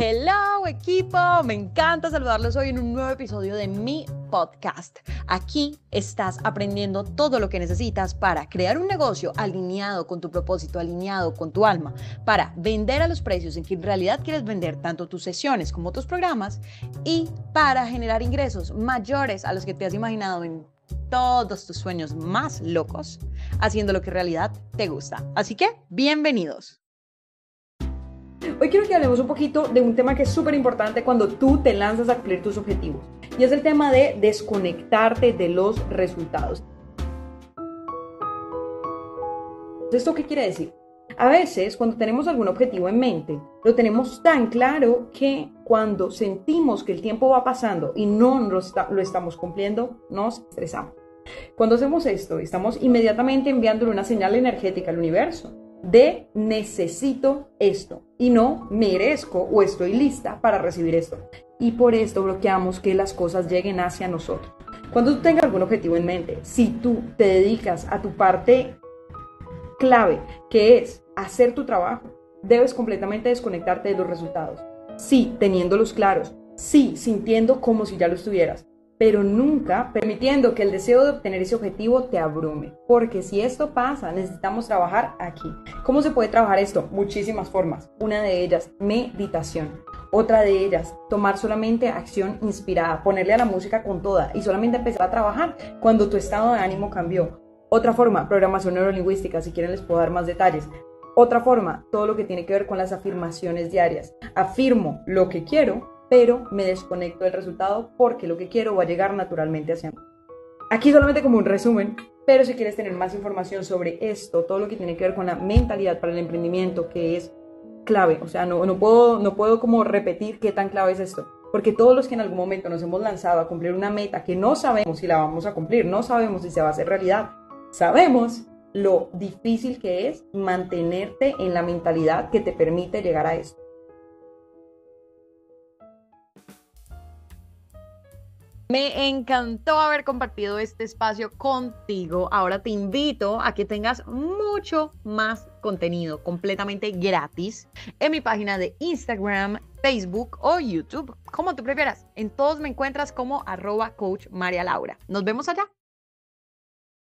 Hello equipo, me encanta saludarlos hoy en un nuevo episodio de mi podcast. Aquí estás aprendiendo todo lo que necesitas para crear un negocio alineado con tu propósito, alineado con tu alma, para vender a los precios en que en realidad quieres vender tanto tus sesiones como tus programas y para generar ingresos mayores a los que te has imaginado en todos tus sueños más locos, haciendo lo que en realidad te gusta. Así que, bienvenidos. Hoy quiero que hablemos un poquito de un tema que es súper importante cuando tú te lanzas a cumplir tus objetivos. Y es el tema de desconectarte de los resultados. ¿Esto qué quiere decir? A veces, cuando tenemos algún objetivo en mente, lo tenemos tan claro que cuando sentimos que el tiempo va pasando y no lo, lo estamos cumpliendo, nos estresamos. Cuando hacemos esto, estamos inmediatamente enviándole una señal energética al universo de necesito esto y no merezco o estoy lista para recibir esto. Y por esto bloqueamos que las cosas lleguen hacia nosotros. Cuando tú tengas algún objetivo en mente, si tú te dedicas a tu parte clave, que es hacer tu trabajo, debes completamente desconectarte de los resultados. Sí, teniéndolos claros. Sí, sintiendo como si ya lo estuvieras pero nunca permitiendo que el deseo de obtener ese objetivo te abrume. Porque si esto pasa, necesitamos trabajar aquí. ¿Cómo se puede trabajar esto? Muchísimas formas. Una de ellas, meditación. Otra de ellas, tomar solamente acción inspirada, ponerle a la música con toda y solamente empezar a trabajar cuando tu estado de ánimo cambió. Otra forma, programación neurolingüística, si quieren les puedo dar más detalles. Otra forma, todo lo que tiene que ver con las afirmaciones diarias. Afirmo lo que quiero pero me desconecto del resultado porque lo que quiero va a llegar naturalmente hacia mí. Aquí solamente como un resumen, pero si quieres tener más información sobre esto, todo lo que tiene que ver con la mentalidad para el emprendimiento, que es clave, o sea, no, no, puedo, no puedo como repetir qué tan clave es esto, porque todos los que en algún momento nos hemos lanzado a cumplir una meta que no sabemos si la vamos a cumplir, no sabemos si se va a hacer realidad, sabemos lo difícil que es mantenerte en la mentalidad que te permite llegar a esto. Me encantó haber compartido este espacio contigo. Ahora te invito a que tengas mucho más contenido completamente gratis en mi página de Instagram, Facebook o YouTube, como tú prefieras. En todos me encuentras como arroba coach María Laura. Nos vemos allá.